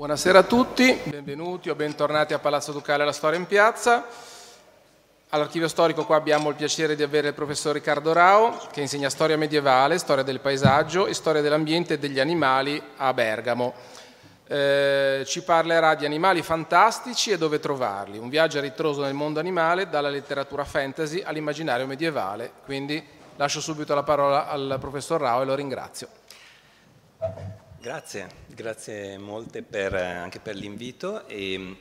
Buonasera a tutti, benvenuti o bentornati a Palazzo Ducale alla Storia in Piazza. All'archivio storico qua abbiamo il piacere di avere il professor Riccardo Rao che insegna storia medievale, storia del paesaggio e storia dell'ambiente e degli animali a Bergamo. Eh, ci parlerà di animali fantastici e dove trovarli, un viaggio a ritroso nel mondo animale dalla letteratura fantasy all'immaginario medievale. Quindi lascio subito la parola al professor Rao e lo ringrazio. Grazie, grazie molte per, anche per l'invito. E, mm,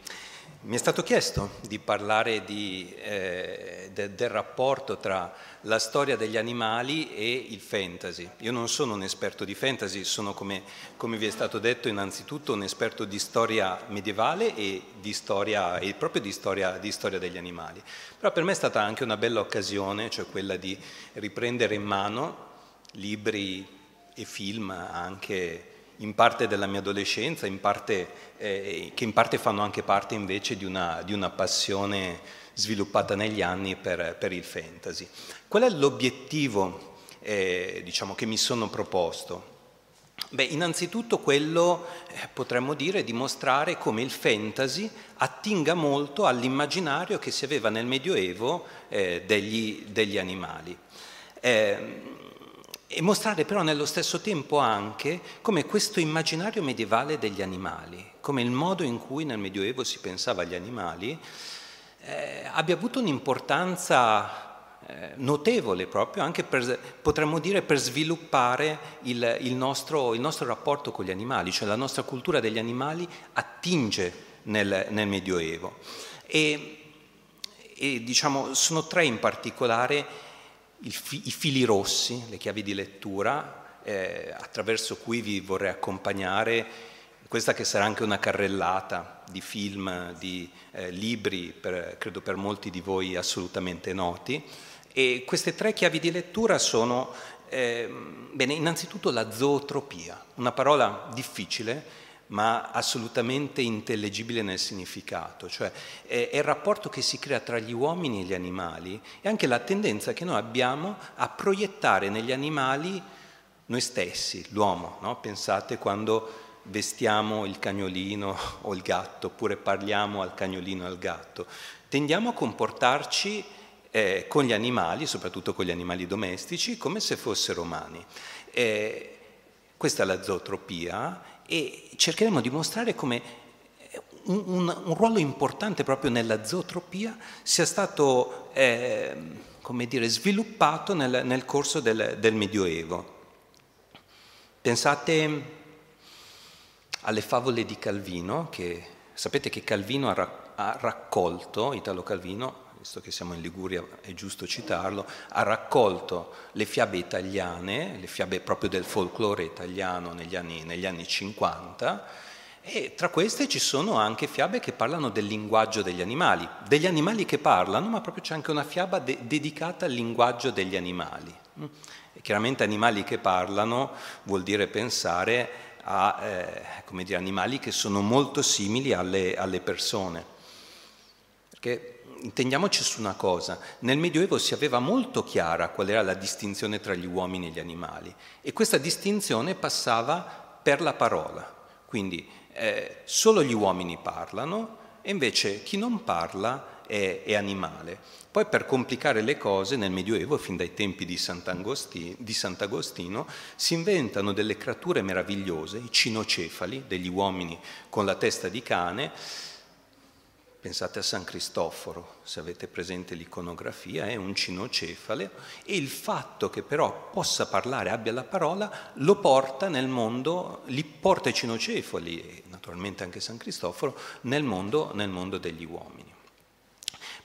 mi è stato chiesto di parlare di, eh, de, del rapporto tra la storia degli animali e il fantasy. Io non sono un esperto di fantasy, sono come, come vi è stato detto innanzitutto un esperto di storia medievale e, di storia, e proprio di storia, di storia degli animali. Però per me è stata anche una bella occasione, cioè quella di riprendere in mano libri e film anche in parte della mia adolescenza, in parte, eh, che in parte fanno anche parte invece di una, di una passione sviluppata negli anni per, per, il fantasy. Qual è l'obiettivo eh, diciamo, che mi sono proposto? Beh, innanzitutto quello, eh, potremmo dire, di mostrare come il fantasy attinga molto all'immaginario che si aveva nel Medioevo eh, degli, degli, animali. Eh, e mostrare però nello stesso tempo anche come questo immaginario medievale degli animali, come il modo in cui nel Medioevo si pensava agli animali, eh, abbia avuto un'importanza eh, notevole proprio anche per, potremmo dire, per sviluppare il, il, nostro, il, nostro, rapporto con gli animali, cioè la nostra cultura degli animali attinge nel, nel Medioevo. E, e diciamo, sono tre in particolare fi- i fili rossi, le chiavi di lettura, eh, attraverso cui vi vorrei accompagnare questa che sarà anche una carrellata di film, di eh, libri, per, credo per molti di voi assolutamente noti. E queste tre chiavi di lettura sono, eh, bene, innanzitutto la zootropia, una parola difficile, ma assolutamente intellegibile nel significato, cioè è, è, il rapporto che si crea tra gli uomini e gli animali e anche la tendenza che noi abbiamo a proiettare negli animali noi stessi, l'uomo, no? pensate quando vestiamo il cagnolino o il gatto, oppure parliamo al cagnolino o al gatto, tendiamo a comportarci eh, con gli animali, soprattutto con gli animali domestici, come se fossero umani. Eh, questa è la zootropia e cercheremo di mostrare come un, un, un ruolo importante proprio nella zootropia sia stato eh, come dire, sviluppato nel, nel corso del, del, Medioevo. Pensate alle favole di Calvino, che sapete che Calvino ha raccolto, Italo Calvino, visto che siamo in Liguria è giusto citarlo, ha raccolto le fiabe italiane, le fiabe proprio del folklore italiano negli anni, negli anni 50 e tra queste ci sono anche fiabe che parlano del linguaggio degli animali, degli animali che parlano, ma proprio c'è anche una fiaba de- dedicata al linguaggio degli animali. Mm. E chiaramente animali che parlano vuol dire pensare a eh, dire, animali che sono molto simili alle, alle persone. Perché intendiamoci su una cosa, nel Medioevo si aveva molto chiara qual era la distinzione tra gli uomini e gli animali e questa distinzione passava per la parola, quindi eh, solo gli uomini parlano e invece chi non parla è, è, animale. Poi per complicare le cose nel Medioevo, fin dai tempi di di Sant'Agostino si inventano delle creature meravigliose, i cinocefali, degli uomini con la testa di cane, Pensate a San Cristoforo, se avete presente l'iconografia, è un cinocefale e il fatto che però possa parlare, abbia la parola, lo porta nel mondo, li porta i cinocefali e naturalmente anche San Cristoforo nel mondo, nel mondo degli uomini.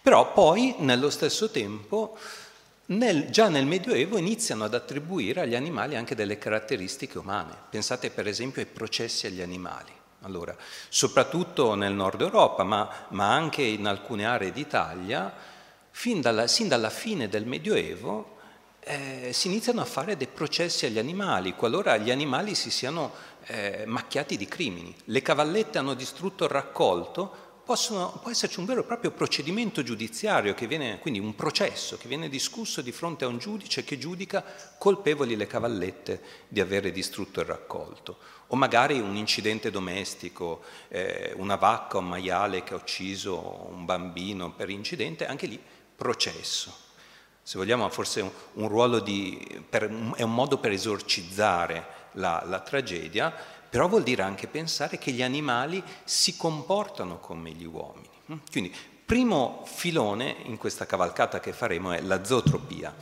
Però poi, nello stesso tempo, nel, già nel Medioevo iniziano ad attribuire agli animali anche delle caratteristiche umane. Pensate per esempio ai processi agli animali. Allora, soprattutto nel nord Europa, ma, ma anche in alcune aree d'Italia, dalla, sin dalla fine del Medioevo eh, si iniziano a fare dei processi agli animali, qualora gli animali si siano eh, macchiati di crimini. Le cavallette hanno distrutto il raccolto, possono, può esserci un vero e proprio procedimento giudiziario, viene, quindi un processo che viene discusso di fronte a un giudice che giudica colpevoli le cavallette di avere distrutto il raccolto. O magari un incidente domestico, eh, una vacca o un maiale che ha ucciso un bambino per incidente, anche lì processo. Se vogliamo, forse un, un ruolo di, per, è un modo per esorcizzare la, la tragedia, però vuol dire anche pensare che gli animali si comportano come gli uomini. Quindi, primo filone in questa cavalcata che faremo è la zootropia.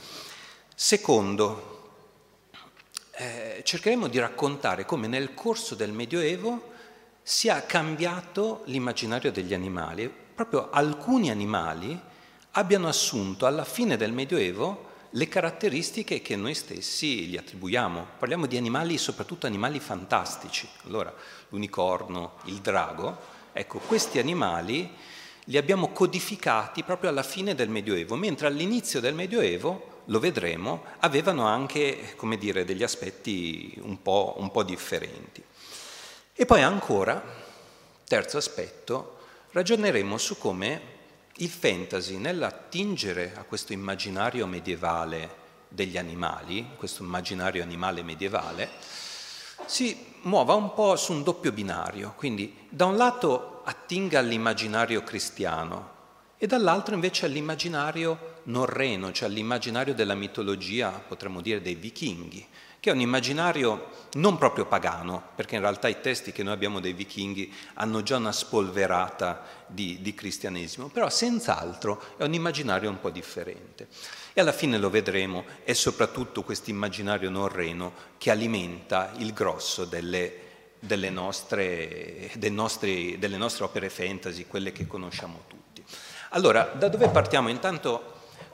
Secondo, eh, cercheremo di raccontare come nel corso del Medioevo sia cambiato l'immaginario degli animali. Proprio alcuni animali abbiano assunto alla fine del Medioevo le caratteristiche che noi stessi gli attribuiamo. Parliamo di animali, soprattutto animali fantastici. Allora, l'unicorno, il drago, ecco, questi animali li abbiamo codificati proprio alla fine del Medioevo, mentre all'inizio del Medioevo, lo vedremo, avevano anche, come dire, degli aspetti un po', un po differenti. E poi ancora, terzo aspetto, ragioneremo su come il fantasy, nell'attingere a questo immaginario medievale degli animali, questo immaginario animale medievale, si muova un po' su un doppio binario, quindi da un lato attinga all'immaginario cristiano e dall'altro invece all'immaginario norreno, cioè all'immaginario della mitologia, potremmo dire dei vichinghi, che è un immaginario non proprio pagano, perché in realtà i testi che noi abbiamo dei vichinghi hanno già una spolverata di, di cristianesimo, però senz'altro è un immaginario un po' differente. E alla fine lo vedremo, è soprattutto questo immaginario norreno che alimenta il grosso delle, delle, nostre, nostri, delle nostre opere fantasy, quelle che conosciamo tutti. Allora, da dove partiamo? Intanto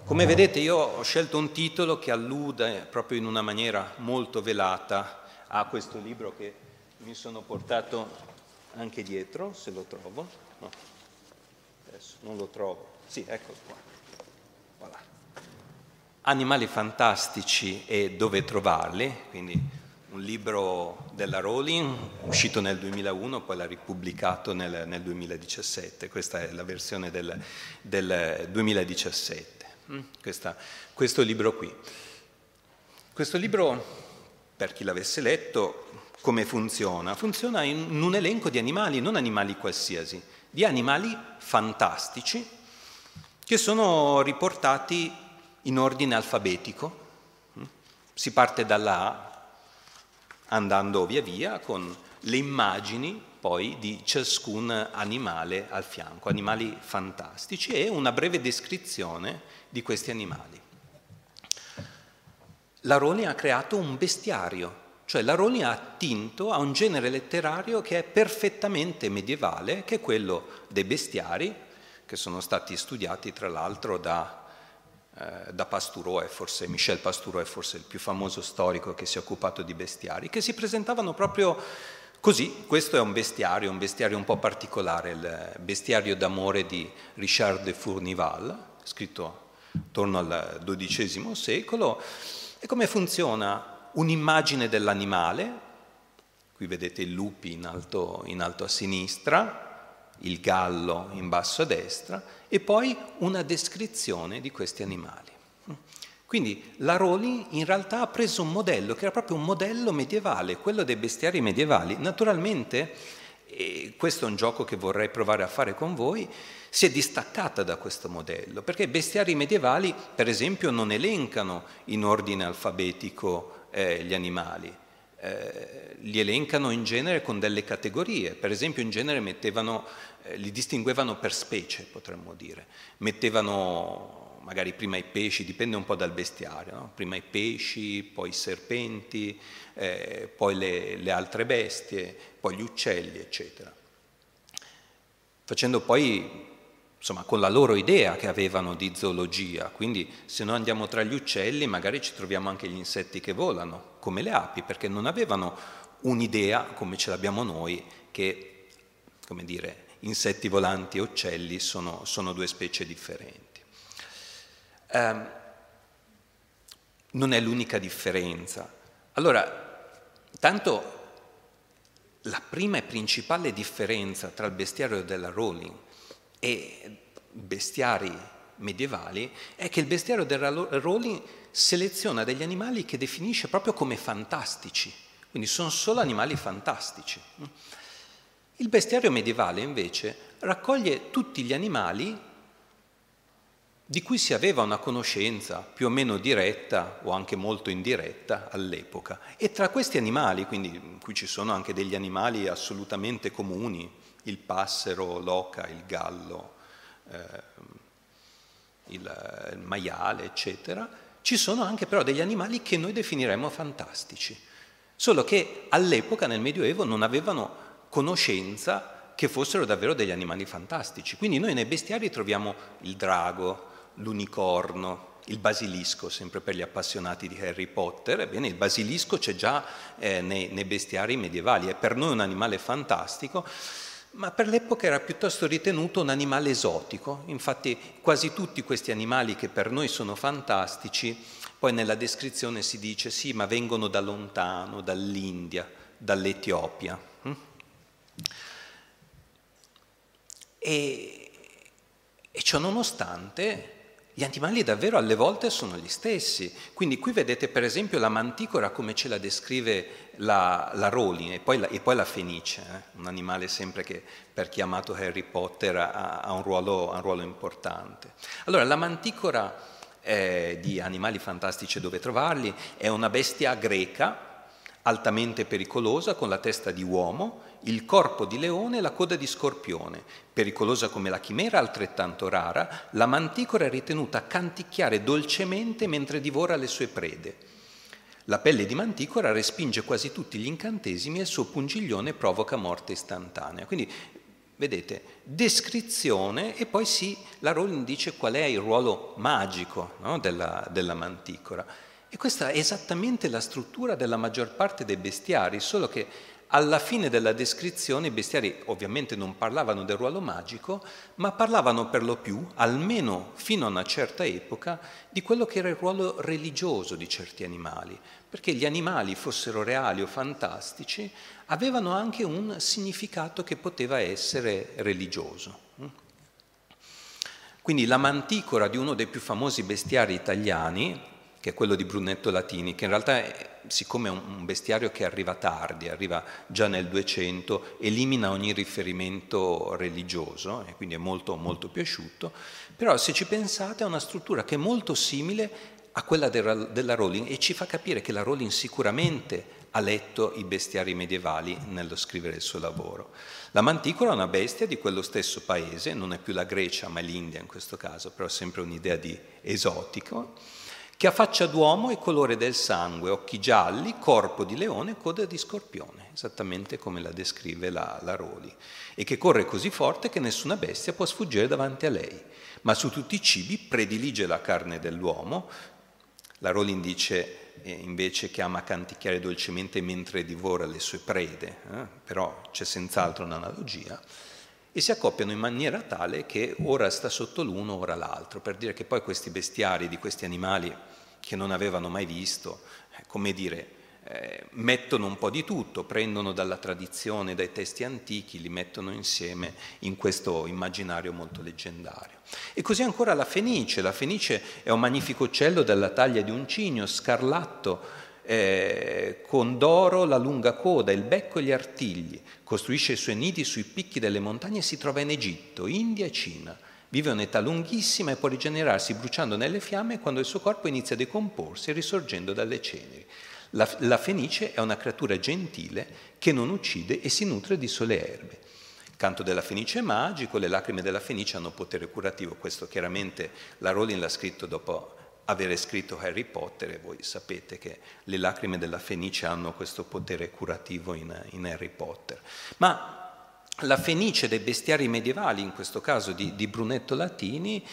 come vedete io ho scelto un titolo che allude proprio in una maniera molto velata a questo libro che mi sono portato anche dietro, se lo trovo. No, adesso non lo trovo. Sì, eccolo qua. Voilà. Animali fantastici e dove trovarli, quindi un libro della Rowling uscito nel 2001, poi l'ha ripubblicato nel, nel 2017, questa è la versione del, del 2017. Mm, questa, questo libro qui. Questo libro, per chi l'avesse letto, come funziona? Funziona in un elenco di animali, non animali qualsiasi, di animali fantastici che sono riportati in ordine alfabetico. Mm? Si parte dalla A, andando via via con le immagini poi di ciascun animale al fianco, animali fantastici e una breve descrizione di questi animali. Laroni ha creato un bestiario, cioè Laroni ha attinto a un genere letterario che è perfettamente medievale, che è quello dei bestiari, che sono stati studiati tra l'altro da, eh, da Pastureau, forse Michel Pastureau è forse il più famoso storico che si è occupato di bestiari, che si presentavano proprio così. Questo è un bestiario, un bestiario un po' particolare, il bestiario d'amore di Richard de Fournival, scritto attorno al XII secolo. E come funziona un'immagine dell'animale? Qui vedete il lupi in alto, in alto a sinistra, il gallo in basso a destra e poi una descrizione di questi animali. Quindi la Rowling in realtà ha preso un modello che era proprio un modello medievale, quello dei bestiari medievali. Naturalmente, questo è un gioco che vorrei provare a fare con voi, si è distaccata da questo modello, perché i bestiari medievali, per esempio, non elencano in ordine alfabetico eh, gli animali, eh, li elencano in genere con delle categorie, per esempio in genere mettevano, eh, li distinguevano per specie, potremmo dire, mettevano magari prima i pesci, dipende un po' dal bestiario, no? prima i pesci, poi i serpenti, eh, poi le, le altre bestie, poi gli uccelli, eccetera. Facendo poi insomma, con la loro idea che avevano di zoologia. Quindi se noi andiamo tra gli uccelli magari ci troviamo anche gli insetti che volano, come le api, perché non avevano un'idea come ce l'abbiamo noi che, come dire, insetti volanti e uccelli sono, sono due specie differenti. Eh, non è l'unica differenza. Allora, tanto la prima e principale differenza tra il bestiario della Rowling e bestiari medievali è che il bestiario della Rowling seleziona degli animali che definisce proprio come fantastici, quindi sono solo animali fantastici. Il bestiario medievale invece raccoglie tutti gli animali di cui si aveva una conoscenza più o meno diretta o anche molto indiretta all'epoca. E tra questi animali, quindi qui ci sono anche degli animali assolutamente comuni, il passero, l'oca, il gallo, eh, il, il maiale, eccetera, ci sono anche però degli animali che noi definiremmo fantastici, solo che all'epoca nel Medioevo non avevano conoscenza che fossero davvero degli animali fantastici. Quindi noi nei bestiari troviamo il drago, l'unicorno, il basilisco, sempre per gli appassionati di Harry Potter, ebbene il basilisco c'è già eh, nei, nei, bestiari medievali, è per noi un animale fantastico, ma per l'epoca era piuttosto ritenuto un animale esotico, infatti quasi tutti questi animali che per noi sono fantastici, poi nella descrizione si dice sì, ma vengono da lontano, dall'India, dall'Etiopia. Hm? E, e ciò nonostante gli animali davvero alle volte sono gli stessi. Quindi qui vedete per esempio la manticora come ce la descrive la, la Rowling e poi la, e poi la fenice, eh? un animale sempre che per chi ha amato Harry Potter ha, ha, un, ruolo, ha un, ruolo, importante. Allora la manticora eh, di Animali Fantastici dove trovarli è una bestia greca altamente pericolosa con la testa di uomo il corpo di leone e la coda di scorpione. Pericolosa come la chimera, altrettanto rara, la manticora è ritenuta canticchiare dolcemente mentre divora le sue prede. La pelle di manticora respinge quasi tutti gli incantesimi e il suo pungiglione provoca morte istantanea. Quindi vedete, descrizione e poi sì, la Rowling dice qual è il ruolo magico no, della, della manticora. E questa è esattamente la struttura della maggior parte dei bestiari, solo che alla fine della descrizione i bestiari ovviamente non parlavano del ruolo magico, ma parlavano per lo più, almeno fino a una certa epoca, di quello che era il ruolo religioso di certi animali, perché gli animali, fossero reali o fantastici, avevano anche un significato che poteva essere religioso. Quindi la manticora di uno dei più famosi bestiari italiani, che è quello di Brunetto Latini, che in realtà, siccome è un bestiario che arriva tardi, arriva già nel 200, elimina ogni riferimento religioso e quindi è molto, molto piaciuto, però se ci pensate è una struttura che è molto simile a quella della Rowling e ci fa capire che la Rowling sicuramente ha letto i bestiari medievali nello scrivere il suo lavoro. La manticora è una bestia di quello stesso paese, non è più la Grecia ma l'India in questo caso, però è sempre un'idea di esotico che ha faccia d'uomo e colore del sangue, occhi gialli, corpo di leone coda di scorpione, esattamente come la descrive la, la Roli, e che corre così forte che nessuna bestia può sfuggire davanti a lei, ma su tutti i cibi predilige la carne dell'uomo. La Rowling dice eh, invece che ama canticchiare dolcemente mentre divora le sue prede, eh? però c'è senz'altro un'analogia e si accoppiano in maniera tale che ora sta sotto l'uno, ora l'altro, per dire che poi questi bestiari di questi animali che non avevano mai visto, come dire, eh, mettono un po' di tutto, prendono dalla tradizione, dai testi antichi, li mettono insieme in questo immaginario molto leggendario. E così ancora la fenice, la fenice è un magnifico uccello della taglia di un cigno, scarlatto, eh, con d'oro la lunga coda, il becco e gli artigli, costruisce i suoi nidi sui picchi delle montagne e si trova in Egitto, India e Cina. Vive un'età lunghissima e può rigenerarsi bruciando nelle fiamme quando il suo corpo inizia a decomporsi risorgendo dalle ceneri. La, la fenice è una creatura gentile che non uccide e si nutre di sole erbe. Il canto della fenice è magico, le lacrime della fenice hanno potere curativo, questo chiaramente la Rowling l'ha scritto dopo avere scritto Harry Potter e voi sapete che le lacrime della Fenice hanno questo potere curativo in, in Harry Potter. Ma la Fenice dei bestiari medievali, in questo caso di, di Brunetto Latini,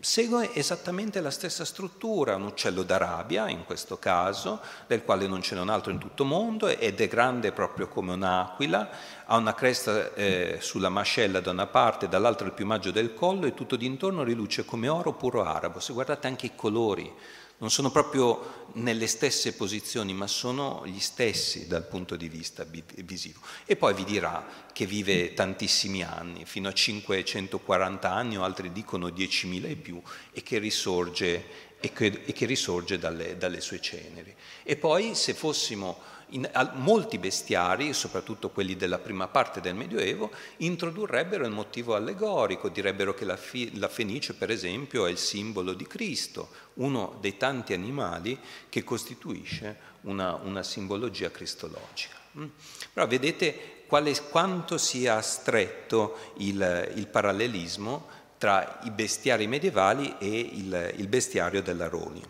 segue esattamente la stessa struttura, un uccello d'Arabia in questo caso, del quale non ce n'è un altro in tutto il mondo ed è grande proprio come un'aquila, ha una cresta eh, sulla mascella da una parte, dall'altra il piumaggio del collo e tutto d'intorno riluce come oro puro arabo. Se guardate anche i colori non sono proprio nelle stesse posizioni, ma sono gli stessi dal punto di vista visivo. E poi vi dirà che vive tantissimi anni, fino a 540 anni o altri dicono 10.000 e più, e che risorge, e che, e che risorge dalle, dalle sue ceneri. E poi se fossimo in, molti bestiari, soprattutto quelli della prima parte del Medioevo, introdurrebbero il motivo allegorico, direbbero che la, fi, la fenice, per esempio, è il simbolo di Cristo, uno dei tanti animali che costituisce una, una simbologia cristologica. Mm? Però vedete quale, quanto sia stretto il, il, parallelismo tra i bestiari medievali e il, il bestiario dell'Aroni.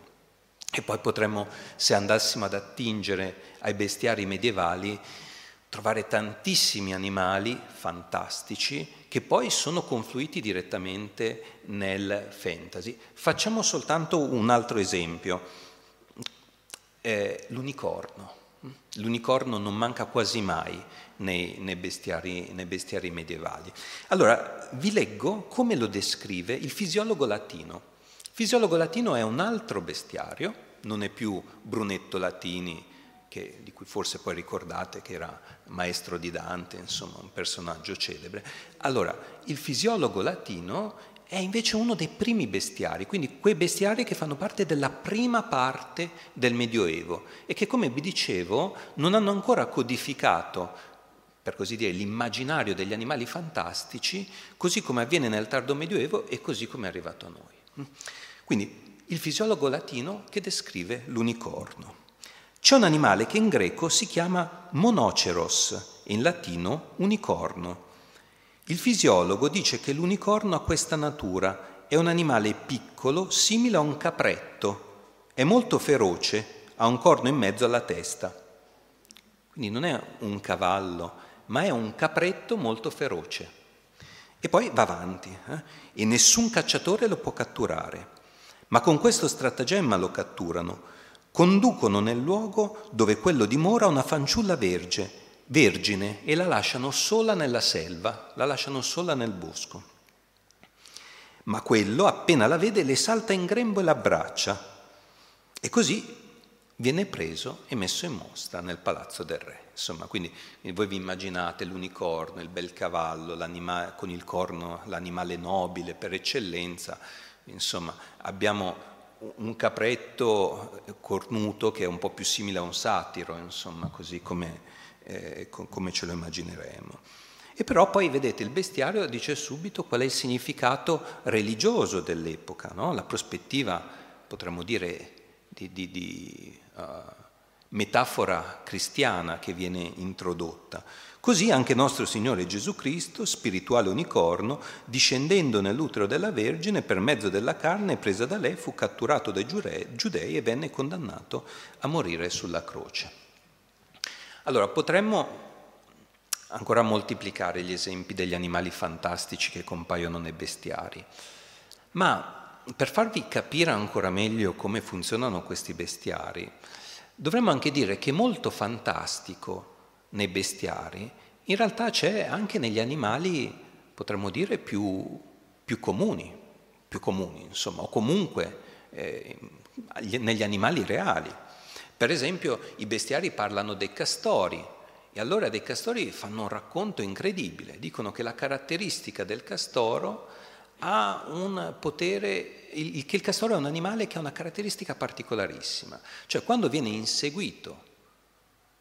E poi potremmo, se andassimo ad attingere ai bestiari medievali, trovare tantissimi animali fantastici che poi sono confluiti direttamente nel fantasy. Facciamo soltanto un altro esempio, eh, l'unicorno. L'unicorno non manca quasi mai nei, nei, bestiari, nei, bestiari, medievali. Allora, vi leggo come lo descrive il fisiologo latino. Il fisiologo latino è un altro bestiario, non è più Brunetto Latini, che, di cui forse poi ricordate che era maestro di Dante, insomma un personaggio celebre. Allora, il fisiologo latino è invece uno dei primi bestiari, quindi quei bestiari che fanno parte della prima parte del Medioevo e che, come vi dicevo, non hanno ancora codificato, per così dire, l'immaginario degli animali fantastici, così come avviene nel tardo Medioevo e così come è arrivato a noi. Quindi il fisiologo latino che descrive l'unicorno. C'è un animale che in greco si chiama monoceros, in latino unicorno. Il fisiologo dice che l'unicorno ha questa natura, è un animale piccolo, simile a un capretto, è molto feroce, ha un corno in mezzo alla testa. Quindi non è un cavallo, ma è un capretto molto feroce. E poi va avanti, eh? e nessun cacciatore lo può catturare. Ma con questo stratagemma lo catturano conducono nel luogo dove quello dimora una fanciulla verge, vergine e la lasciano sola nella selva, la lasciano sola nel bosco. Ma quello, appena la vede, le salta in grembo e l'abbraccia e così viene preso e messo in mostra nel palazzo del re. Insomma, quindi voi vi immaginate l'unicorno, il bel cavallo, con il corno, l'animale nobile per eccellenza, insomma, abbiamo un capretto cornuto che è un po' più simile a un satiro, insomma, così come, eh, come ce lo immagineremo. E però poi vedete il bestiario dice subito qual è il significato religioso dell'epoca, no? la prospettiva, potremmo dire, di, di, di uh, metafora cristiana che viene introdotta. Così anche nostro Signore Gesù Cristo, spirituale unicorno, discendendo nell'utero della Vergine, per mezzo della carne presa da lei, fu catturato dai giudei e venne condannato a morire sulla croce. Allora, potremmo ancora moltiplicare gli esempi degli animali fantastici che compaiono nei bestiari, ma per farvi capire ancora meglio come funzionano questi bestiari, dovremmo anche dire che molto fantastico nei bestiari, in realtà c'è anche negli animali, potremmo dire, più, più comuni, più comuni, insomma, o comunque eh, negli animali reali. Per esempio i bestiari parlano dei castori e allora dei castori fanno un racconto incredibile, dicono che la caratteristica del castoro ha un potere, il, che il castoro è un animale che ha una caratteristica particolarissima, cioè quando viene inseguito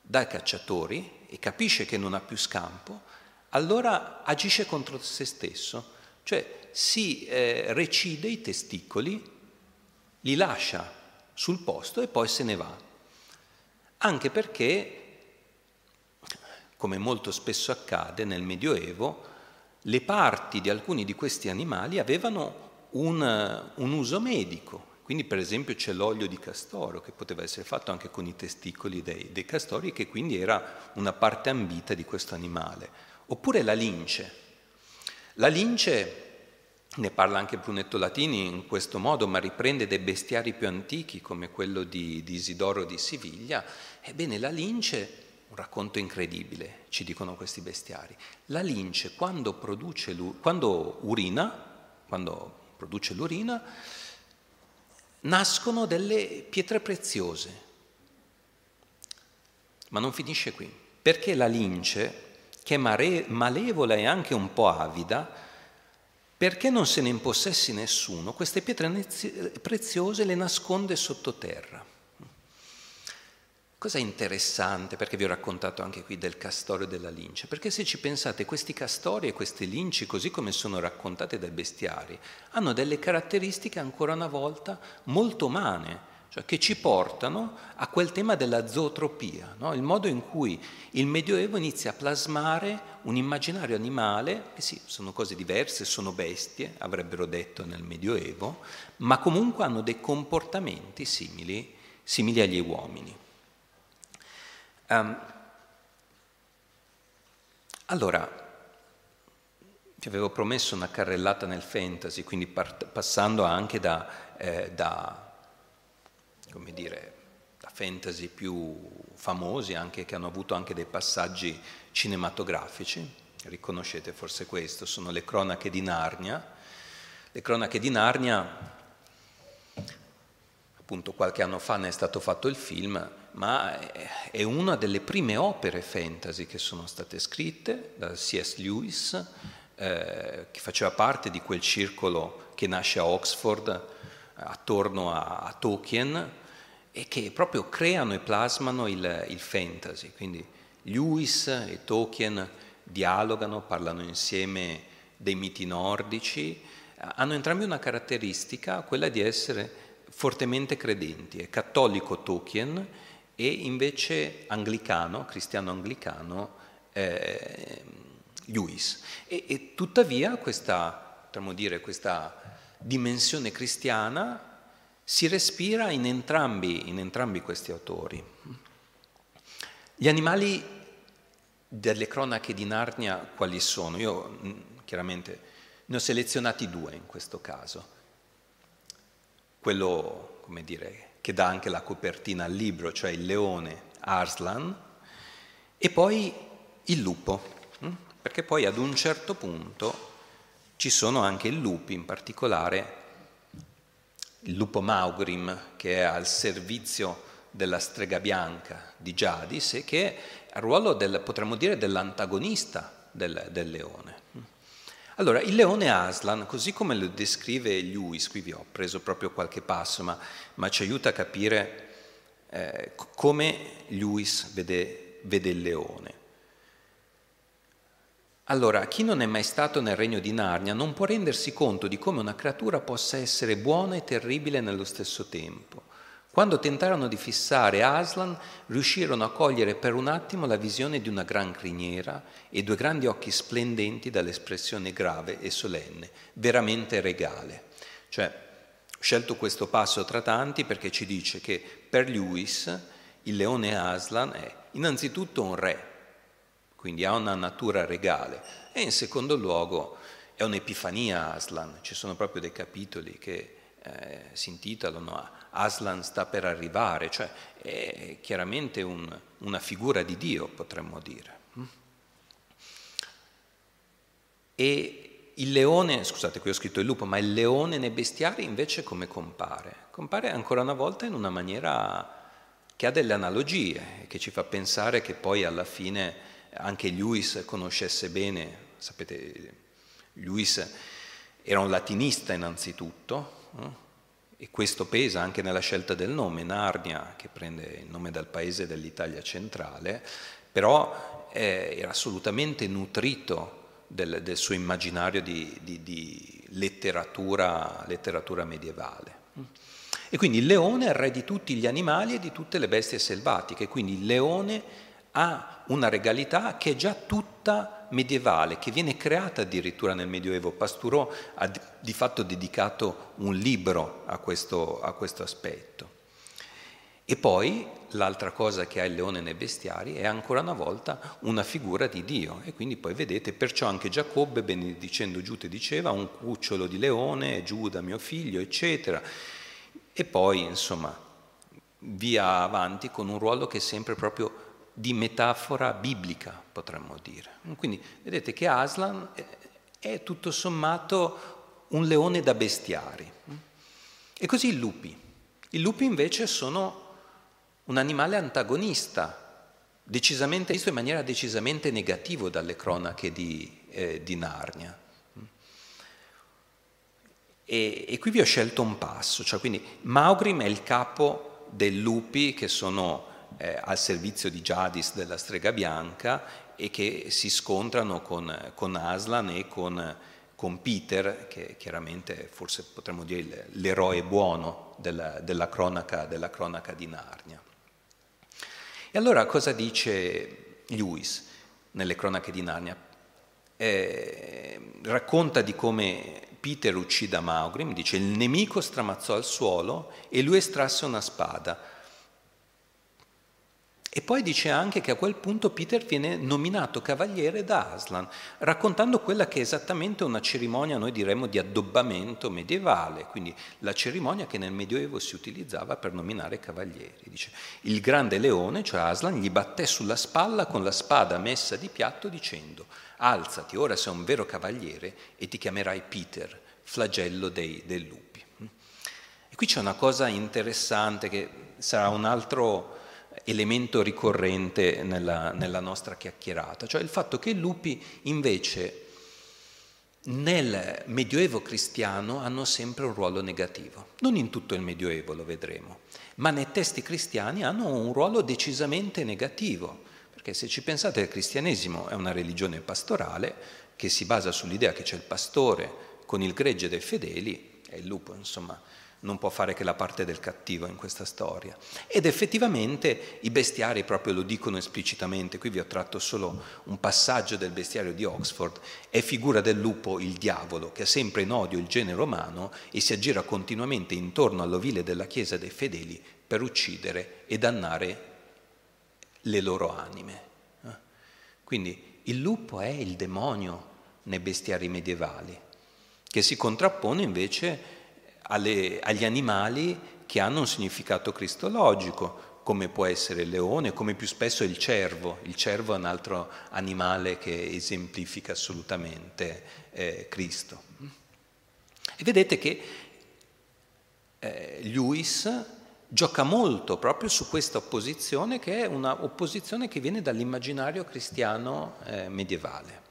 dai cacciatori e capisce che non ha più scampo, allora agisce contro se stesso, cioè si eh, recide i testicoli, li lascia sul posto e poi se ne va. Anche perché, come molto spesso accade nel Medioevo, le parti di alcuni di questi animali avevano un, un uso medico, quindi per esempio c'è l'olio di castoro che poteva essere fatto anche con i testicoli dei, dei castori che quindi era una parte ambita di questo animale. Oppure la lince. La lince, ne parla anche Brunetto Latini in questo modo, ma riprende dei bestiari più antichi come quello di, di Isidoro di Siviglia. Ebbene, la lince un racconto incredibile, ci dicono questi bestiari. La lince quando, produce, quando urina, quando produce l'urina, nascono delle pietre preziose. Ma non finisce qui, perché la lince, che è mare- malevola e anche un po' avida, perché non se ne impossessi nessuno, queste pietre preziose le nasconde sottoterra. Cos'è interessante, perché vi ho raccontato anche qui del castorio e della lince? Perché se ci pensate, questi castori e queste linci, così come sono raccontate dai bestiari, hanno delle caratteristiche ancora una volta molto umane, cioè che ci portano a quel tema della zootropia, no? il modo in cui il Medioevo inizia a plasmare un immaginario animale, che sì, sono cose diverse, sono bestie, avrebbero detto nel Medioevo, ma comunque hanno dei comportamenti simili, simili agli uomini. Um, allora, vi avevo promesso una carrellata nel fantasy, quindi part- passando anche da, eh, da, come dire, da fantasy più famosi, anche, che hanno avuto anche dei passaggi cinematografici. Riconoscete forse questo, sono le cronache di Narnia. Le cronache di Narnia, appunto qualche anno fa ne è stato fatto il film, ma è una delle prime opere fantasy che sono state scritte da C.S. Lewis, eh, che faceva parte di quel circolo che nasce a Oxford eh, attorno a, a, Tolkien e che proprio creano e plasmano il, il fantasy. Quindi Lewis e Tolkien dialogano, parlano insieme dei miti nordici, hanno entrambi una caratteristica, quella di essere fortemente credenti. È cattolico Tolkien e invece anglicano, cristiano anglicano, eh, Lewis. E, e, tuttavia questa, dire, questa dimensione cristiana si respira in entrambi, in entrambi questi autori. Gli animali delle cronache di Narnia quali sono? Io chiaramente ne ho selezionati due in questo caso. Quello, come dire, che dà anche la copertina al libro, cioè il leone Arslan, e poi il lupo, hm? perché poi ad un certo punto ci sono anche i lupi, in particolare il lupo Maugrim, che è al servizio della strega bianca di Jadis e che ha il ruolo, del, potremmo dire, dell'antagonista del, del leone. Allora, il leone Aslan, così come lo descrive Lewis, qui vi ho preso proprio qualche passo, ma, ma ci aiuta a capire eh, come Lewis vede, vede il leone. Allora, chi non è mai stato nel regno di Narnia non può rendersi conto di come una creatura possa essere buona e terribile nello stesso tempo. Quando tentarono di fissare Aslan, riuscirono a cogliere per un attimo la visione di una gran criniera e due grandi occhi splendenti dall'espressione grave e solenne, veramente regale. Cioè, ho scelto questo passo tra tanti perché ci dice che per Lewis il leone Aslan è innanzitutto un re, quindi ha una natura regale, e in secondo luogo è un'epifania Aslan, ci sono proprio dei capitoli che eh, si intitolano Aslan sta per arrivare, cioè è chiaramente un, una figura di Dio, potremmo dire. E il leone, scusate qui ho scritto il lupo, ma il leone nei bestiari invece come compare? Compare ancora una volta in una maniera che ha delle analogie, che ci fa pensare che poi alla fine anche Lewis conoscesse bene, sapete, Lewis era un latinista innanzitutto, e questo pesa anche nella scelta del nome, Narnia, che prende il nome dal paese dell'Italia centrale, però eh, era assolutamente nutrito del, del suo immaginario di, di, di letteratura, letteratura medievale. E quindi il leone è il re di tutti gli animali e di tutte le bestie selvatiche, quindi il leone ha una regalità che è già tutta medievale, che viene creata addirittura nel Medioevo. Pastureau ha di fatto dedicato un libro a questo, a questo aspetto. E poi l'altra cosa che ha il leone nei bestiari è ancora una volta una figura di Dio. E quindi poi vedete, perciò anche Giacobbe, benedicendo Giude, diceva un cucciolo di leone, Giuda mio figlio, eccetera. E poi, insomma, via avanti con un ruolo che è sempre proprio di metafora biblica, potremmo dire. Quindi vedete che Aslan è tutto sommato un leone da bestiari. E così i lupi. I lupi invece sono un animale antagonista, decisamente visto in maniera decisamente negativa dalle cronache di, eh, di Narnia. E, e, qui vi ho scelto un passo, cioè quindi Maugrim è il capo dei lupi che sono eh, al servizio di Jadis della strega bianca e che si scontrano con, con Aslan e con, con, Peter, che chiaramente forse potremmo dire l'eroe buono della, della, cronaca, della cronaca di Narnia. E allora cosa dice Lewis nelle cronache di Narnia? Eh, racconta di come Peter uccida Maugrim, dice il nemico stramazzò al suolo e lui estrasse una spada. E poi dice anche che a quel punto Peter viene nominato cavaliere da Aslan, raccontando quella che è esattamente una cerimonia, noi diremmo, di addobbamento medievale, quindi la cerimonia che nel Medioevo si utilizzava per nominare cavalieri. Dice, il grande leone, cioè Aslan, gli batté sulla spalla con la spada messa di piatto dicendo alzati, ora sei un vero cavaliere e ti chiamerai Peter, flagello dei, dei lupi. E qui c'è una cosa interessante che sarà un altro elemento ricorrente nella, nella nostra chiacchierata, cioè il fatto che i lupi invece nel Medioevo cristiano hanno sempre un ruolo negativo. Non in tutto il Medioevo lo vedremo, ma nei testi cristiani hanno un ruolo decisamente negativo. Perché se ci pensate il cristianesimo è una religione pastorale che si basa sull'idea che c'è il pastore con il gregge dei fedeli e il lupo, insomma, non può fare che la parte del cattivo in questa storia. Ed effettivamente i bestiari proprio lo dicono esplicitamente, qui vi ho tratto solo un passaggio del bestiario di Oxford, è figura del lupo il diavolo, che ha sempre in odio il genere umano e si aggira continuamente intorno all'ovile della Chiesa dei fedeli per uccidere e dannare le loro anime. Eh? Quindi il lupo è il demonio nei bestiari medievali, che si contrappone invece alle, agli animali che hanno un significato cristologico, come può essere il leone, come più spesso il cervo. Il cervo è un altro animale che esemplifica assolutamente eh, Cristo. E vedete che eh, Lewis gioca molto proprio su questa opposizione che è un'opposizione che viene dall'immaginario cristiano eh, medievale.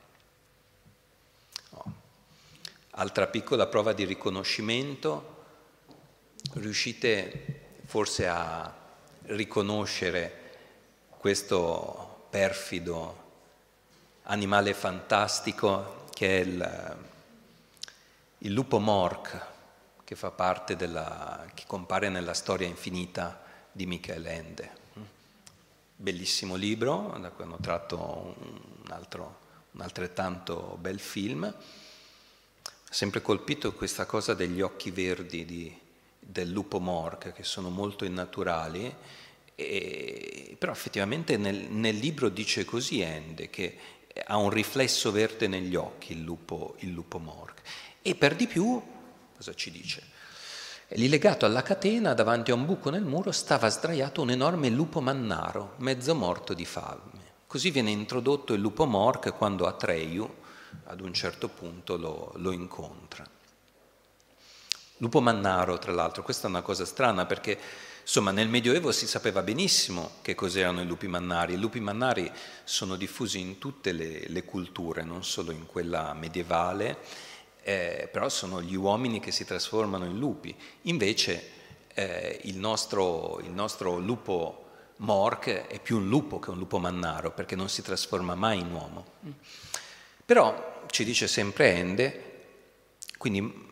Altra piccola prova di riconoscimento, riuscite forse a riconoscere questo perfido animale fantastico che è il, il lupo morc, che fa parte della, che compare nella storia infinita di Michel Ende. Bellissimo libro, da cui hanno tratto un, altro, un altrettanto bel film. Sempre colpito questa cosa degli occhi verdi di, del lupo morc, che sono molto innaturali, e, però effettivamente nel, nel, libro dice così Ende, che ha un riflesso verde negli occhi il lupo, il lupo morc. E per di più Cosa ci dice? lì legato alla catena, davanti a un buco nel muro, stava sdraiato un enorme lupo mannaro, mezzo morto di fame. Così viene introdotto il lupo morc quando Atreyu, ad un certo punto, lo, lo incontra. Lupo mannaro, tra l'altro, questa è una cosa strana perché Insomma, nel Medioevo si sapeva benissimo che cos'erano i lupi mannari. I lupi mannari sono diffusi in tutte le, le culture, non solo in quella medievale, eh, però sono gli uomini che si trasformano in lupi. Invece eh, il, nostro, il, nostro, lupo Mork è più un lupo che un lupo mannaro perché non si trasforma mai in uomo. Però ci dice sempre Ende, quindi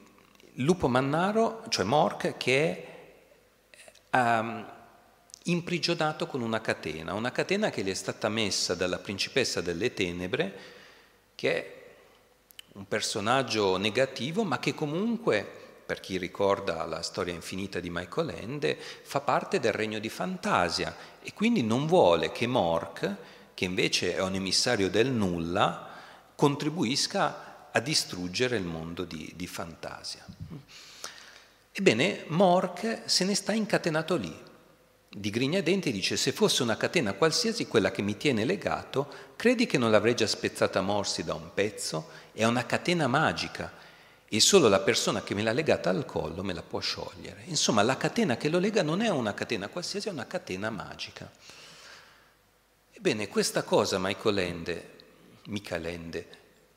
lupo mannaro, cioè Mork, che è um, imprigionato con una catena, una catena che gli è stata messa dalla principessa delle tenebre, che è un personaggio negativo, ma che comunque, per chi ricorda la storia infinita di Michael Ende, fa parte del regno di fantasia. E quindi non vuole che Mork, che invece è un emissario del nulla, contribuisca a distruggere il mondo di, di fantasia. Ebbene, Mork se ne sta incatenato lì, di grigna denti dice se fosse una catena qualsiasi quella che mi tiene legato, credi che non l'avrei già spezzata a morsi da un pezzo? È una catena magica e solo la persona che me l'ha legata al collo me la può sciogliere. Insomma, la catena che lo lega non è una catena qualsiasi, è una catena magica. Ebbene, questa cosa Michael Ende, Michael Ende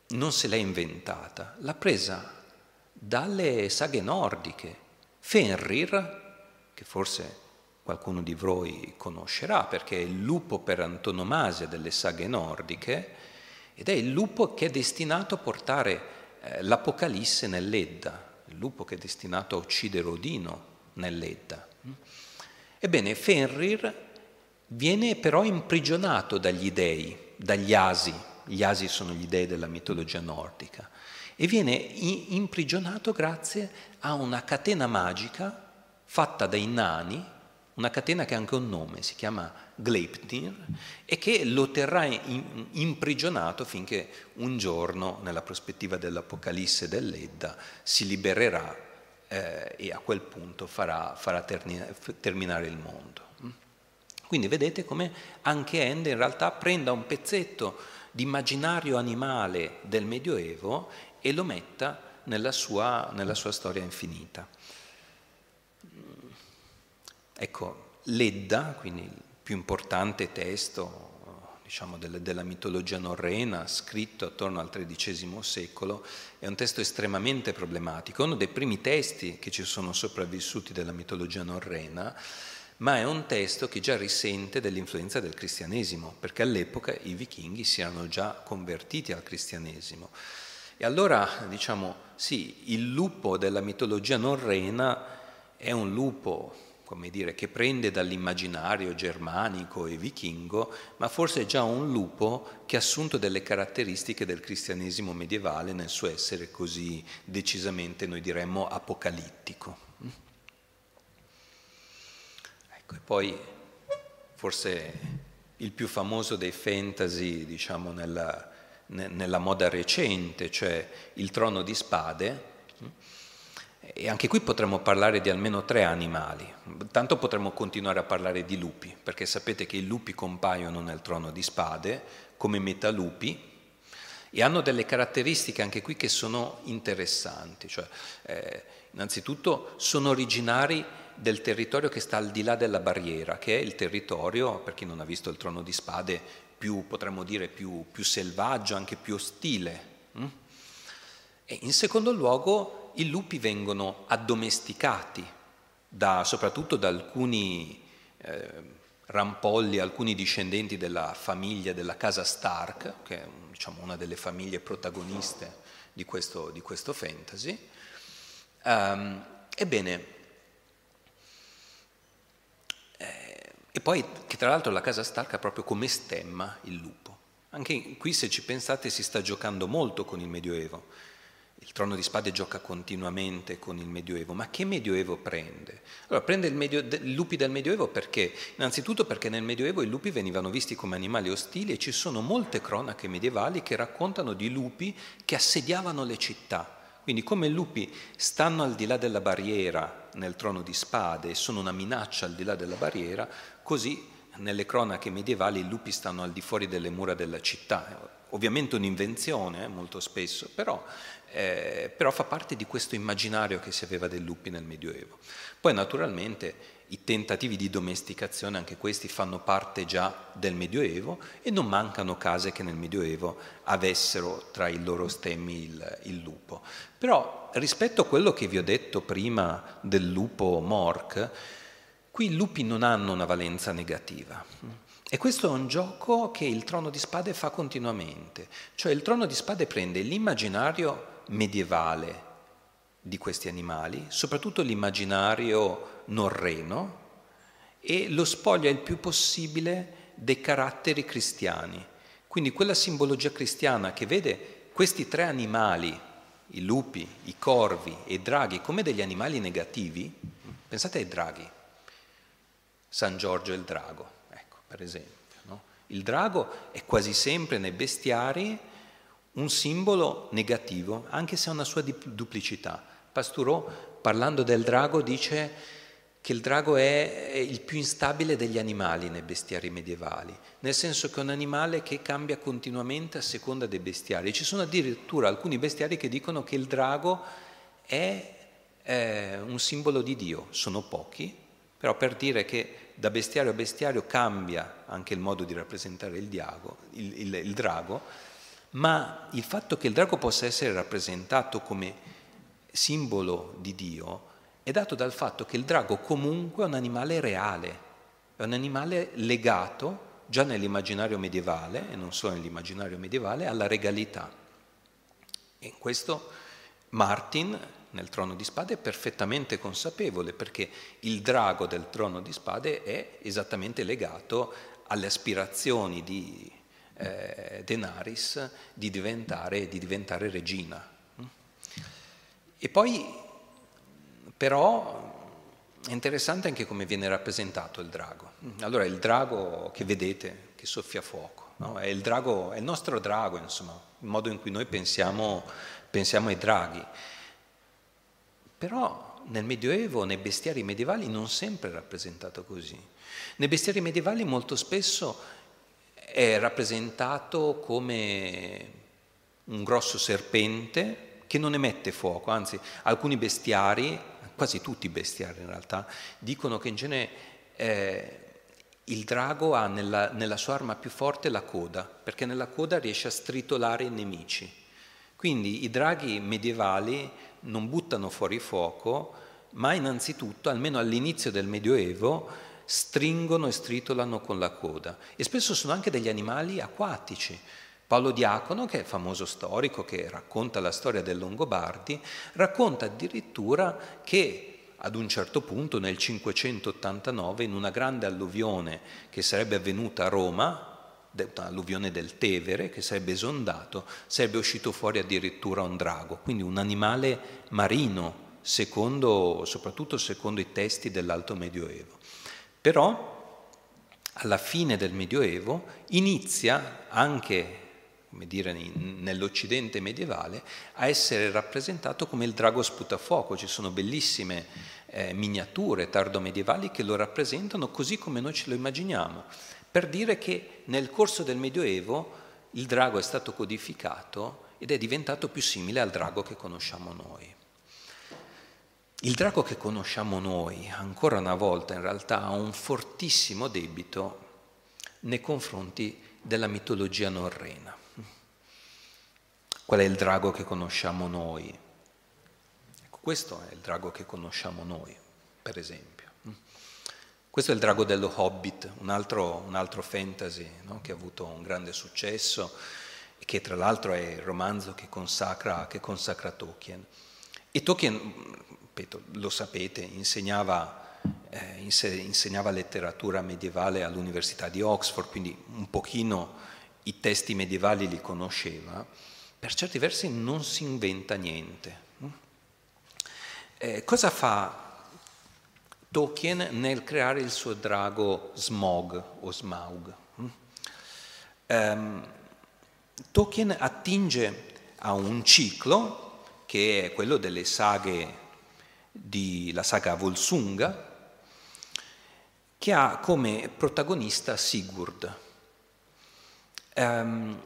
non se l'ha inventata, l'ha presa dalle saghe nordiche. Fenrir, che forse qualcuno di voi conoscerà perché è il lupo per antonomasia delle saghe nordiche ed è il lupo che è destinato a portare eh, l'Apocalisse nell'Edda, il lupo che è destinato a uccidere Odino nell'Edda. Ebbene, Fenrir viene però imprigionato dagli dei, dagli asi, gli asi sono gli dei della mitologia nordica, e viene imprigionato grazie a una catena magica fatta dai nani una catena che ha anche un nome, si chiama Gleipnir, e che lo terrà imprigionato finché un giorno, nella prospettiva dell'Apocalisse dell'Edda, si libererà eh, e a quel punto farà, farà terminare il mondo. Quindi vedete come anche Ende in realtà prenda un pezzetto di immaginario animale del Medioevo e lo metta nella sua, nella sua storia infinita. Ecco, l'Edda, quindi il più importante testo diciamo, della mitologia norrena, scritto attorno al XIII secolo, è un testo estremamente problematico, uno dei primi testi che ci sono sopravvissuti della mitologia norrena, ma è un testo che già risente dell'influenza del cristianesimo, perché all'epoca i vichinghi si erano già convertiti al cristianesimo. E allora, diciamo, sì, il lupo della mitologia norrena è un lupo come dire, che prende dall'immaginario germanico e vichingo, ma forse è già un lupo che ha assunto delle caratteristiche del cristianesimo medievale nel suo essere così decisamente, noi diremmo, apocalittico. Ecco, e poi forse il più famoso dei fantasy, diciamo, nella, nella moda recente, cioè il trono di spade, e anche qui potremmo parlare di almeno tre animali. Tanto potremmo continuare a parlare di lupi, perché sapete che i lupi compaiono nel trono di spade come metalupi e hanno delle caratteristiche anche qui che sono interessanti. Cioè, eh, innanzitutto sono originari del territorio che sta al di là della barriera, che è il territorio, per chi non ha visto il trono di spade, più, potremmo dire, più, più selvaggio, anche più ostile. Hm? E in secondo luogo i lupi vengono addomesticati da, soprattutto da alcuni eh, rampolli, alcuni discendenti della famiglia della casa Stark, che è diciamo, una delle famiglie protagoniste di questo, di questo fantasy. Um, ebbene, e poi che tra l'altro la casa Stark ha proprio come stemma il lupo. Anche qui se ci pensate si sta giocando molto con il Medioevo il trono di spade gioca continuamente con il Medioevo, ma che Medioevo prende? Allora, prende i lupi del Medioevo perché? Innanzitutto perché nel Medioevo i lupi venivano visti come animali ostili e ci sono molte cronache medievali che raccontano di lupi che assediavano le città. Quindi come i lupi stanno al di là della barriera nel trono di spade e sono una minaccia al di là della barriera, così nelle cronache medievali i lupi stanno al di fuori delle mura della città. Ovviamente un'invenzione eh, molto spesso, però eh, però fa parte di questo immaginario che si aveva dei lupi nel Medioevo. Poi naturalmente i tentativi di domesticazione, anche questi fanno parte già del Medioevo e non mancano case che nel Medioevo avessero tra i loro stemmi il, il lupo. Però rispetto a quello che vi ho detto prima del lupo Mork, qui i lupi non hanno una valenza negativa. E questo è un gioco che il trono di spade fa continuamente, cioè il trono di spade prende l'immaginario medievale di questi animali, soprattutto l'immaginario norreno, e lo spoglia il più possibile dei caratteri cristiani. Quindi quella simbologia cristiana che vede questi tre animali, i lupi, i corvi e i draghi, come degli animali negativi, pensate ai draghi, San Giorgio e il drago, ecco, per esempio. No? Il drago è quasi sempre nei bestiari un simbolo negativo, anche se ha una sua duplicità. Pastoureau, parlando del drago, dice che il drago è il più instabile degli animali nei bestiari medievali, nel senso che è un animale che cambia continuamente a seconda dei bestiari. Ci sono addirittura alcuni bestiari che dicono che il drago è eh, un simbolo di Dio, sono pochi, però per dire che da bestiario a bestiario cambia anche il modo di rappresentare il, diago, il, il, il drago, ma il fatto che il drago possa essere rappresentato come simbolo di Dio è dato dal fatto che il drago comunque è un animale reale, è un animale legato già nell'immaginario medievale, e non solo nell'immaginario medievale, alla regalità. E in questo Martin, nel Trono di Spade, è perfettamente consapevole, perché il drago del Trono di Spade è esattamente legato alle aspirazioni di eh, Denaris di diventare, di diventare regina. E poi però è interessante anche come viene rappresentato il drago. Allora il drago che vedete, che soffia fuoco, no? è, il drago, è il nostro drago, insomma, il modo in cui noi pensiamo, pensiamo ai draghi. Però nel Medioevo, nei bestiari medievali, non sempre è rappresentato così. Nei bestiari medievali molto spesso è rappresentato come un grosso serpente che non emette fuoco, anzi alcuni bestiari quasi tutti i bestiari in realtà, dicono che in genere eh, il drago ha nella, nella sua arma più forte la coda, perché nella coda riesce a stritolare i nemici. Quindi i draghi medievali non buttano fuori fuoco, ma innanzitutto, almeno all'inizio del Medioevo, stringono e stritolano con la coda. E spesso sono anche degli animali acquatici. Paolo Diacono, che è famoso storico, che racconta la storia dei Longobardi, racconta addirittura che ad un certo punto nel 589, in una grande alluvione che sarebbe avvenuta a Roma, un'alluvione del Tevere che sarebbe esondato, sarebbe uscito fuori addirittura un drago, quindi un animale marino, secondo, soprattutto secondo i testi dell'Alto Medioevo. Però alla fine del Medioevo inizia anche come dire, nell'Occidente medievale, a essere rappresentato come il drago sputafuoco. Ci sono bellissime eh, miniature tardomedievali che lo rappresentano così come noi ce lo immaginiamo, per dire che nel corso del Medioevo il drago è stato codificato ed è diventato più simile al drago che conosciamo noi. Il drago che conosciamo noi, ancora una volta, in realtà ha un fortissimo debito nei confronti della mitologia norrena. Qual è il drago che conosciamo noi? Ecco, questo è il drago che conosciamo noi, per esempio. Questo è il drago dello Hobbit, un altro, un altro fantasy no? che ha avuto un grande successo e che tra l'altro è il romanzo che consacra, che consacra Tolkien. E Tolkien, ripeto, lo sapete, insegnava, eh, insegnava letteratura medievale all'Università di Oxford, quindi un pochino i testi medievali li conosceva per certi versi non si inventa niente. Eh, cosa fa Tolkien nel creare il suo drago Smog o Smaug? Um, Tolkien attinge a un ciclo che è quello delle saghe la saga Volsunga, che ha come protagonista Sigurd. Um,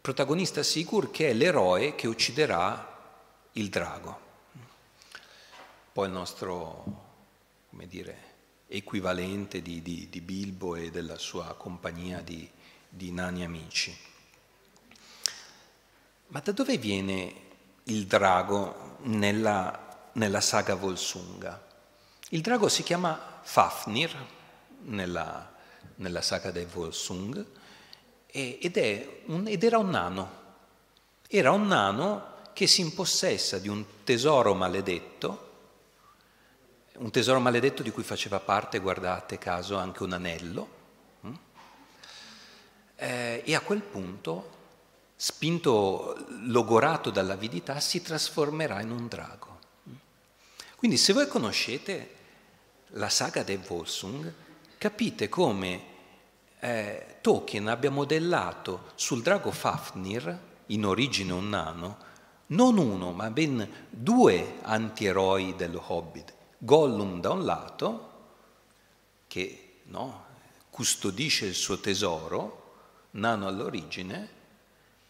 protagonista Sigurd che è l'eroe che ucciderà il drago. Poi il nostro, come dire, equivalente di, di, di Bilbo e della sua compagnia di, di nani amici. Ma da dove viene il drago nella, nella saga Volsunga? Il drago si chiama Fafnir nella, nella saga dei Volsung ed, un, ed era un nano. Era un nano che si impossessa di un tesoro maledetto, un tesoro maledetto di cui faceva parte, guardate caso, anche un anello, hm? eh, e a quel punto, spinto, logorato dall'avidità, si trasformerà in un drago. Quindi se voi conoscete la saga dei Volsung, capite come eh, Tolkien abbia modellato sul drago Fafnir, in origine un nano, non uno, ma ben due antieroi dello Hobbit. Gollum da un lato, che no, custodisce il suo tesoro, nano all'origine,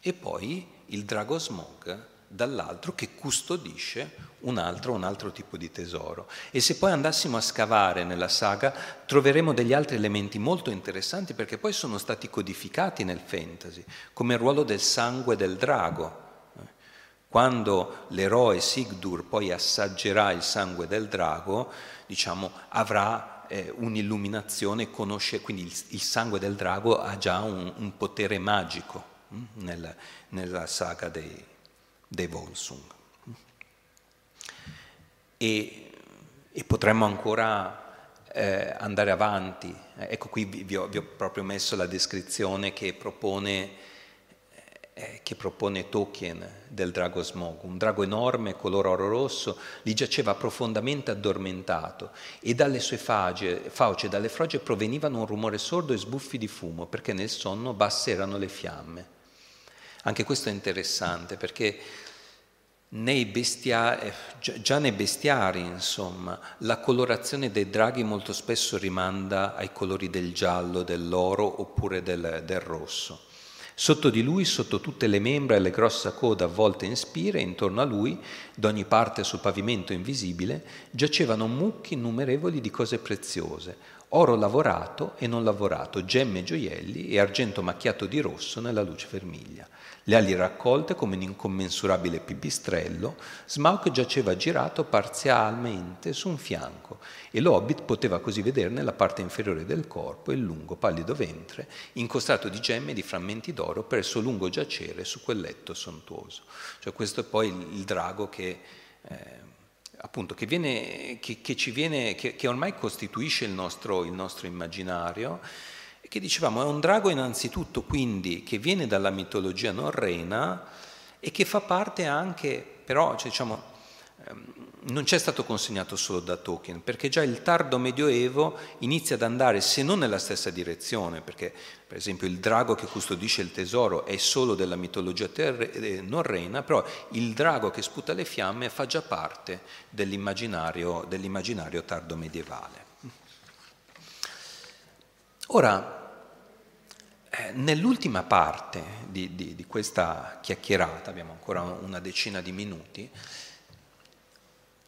e poi il drago Smog dall'altro che custodisce un altro, un altro tipo di tesoro. E se poi andassimo a scavare nella saga troveremo degli altri elementi molto interessanti perché poi sono stati codificati nel fantasy, come il ruolo del sangue del drago. Quando l'eroe Sigdur poi assaggerà il sangue del drago, diciamo, avrà eh, un'illuminazione, conosce, quindi il, il, sangue del drago ha già un, un potere magico hm, nel, nella saga dei, dei Volsung. E, e potremmo ancora eh, andare avanti. Ecco qui vi ho, vi ho, proprio messo la descrizione che propone, eh, che propone Tolkien del drago Smog. Un drago enorme, color oro rosso, lì giaceva profondamente addormentato e dalle sue fauce, fauce dalle froge provenivano un rumore sordo e sbuffi di fumo, perché nel sonno basse erano le fiamme. Anche questo è interessante perché nei bestiari, eh, già nei bestiari, insomma, la colorazione dei draghi molto spesso rimanda ai colori del giallo, dell'oro oppure del, del rosso. Sotto di lui, sotto tutte le membra e le grossa coda avvolte in spire, intorno a lui, d'ogni parte sul pavimento invisibile, giacevano mucchi innumerevoli di cose preziose, oro lavorato e non lavorato, gemme e gioielli e argento macchiato di rosso nella luce vermiglia. Le ali raccolte come un incommensurabile pipistrello, Smaug giaceva girato parzialmente su un fianco e l'hobbit poteva così vederne la parte inferiore del corpo e il lungo pallido ventre, incostato di gemme e di frammenti d'oro per il suo lungo giacere su quel letto sontuoso. Cioè questo è poi il drago che... Eh, appunto, che, viene, che, che, viene, che, ormai costituisce il nostro, il nostro immaginario, e che dicevamo è un drago innanzitutto quindi che viene dalla mitologia norrena e che fa parte anche, però cioè, diciamo, ehm, non c'è stato consegnato solo da Tolkien, perché già il tardo medioevo inizia ad andare, se non nella stessa direzione, perché per esempio il drago che custodisce il tesoro è solo della mitologia terre, eh, norrena, però il drago che sputa le fiamme fa già parte dell'immaginario, dell'immaginario tardo medievale. Ora, eh, nell'ultima parte di, di, di questa chiacchierata, abbiamo ancora una decina di minuti,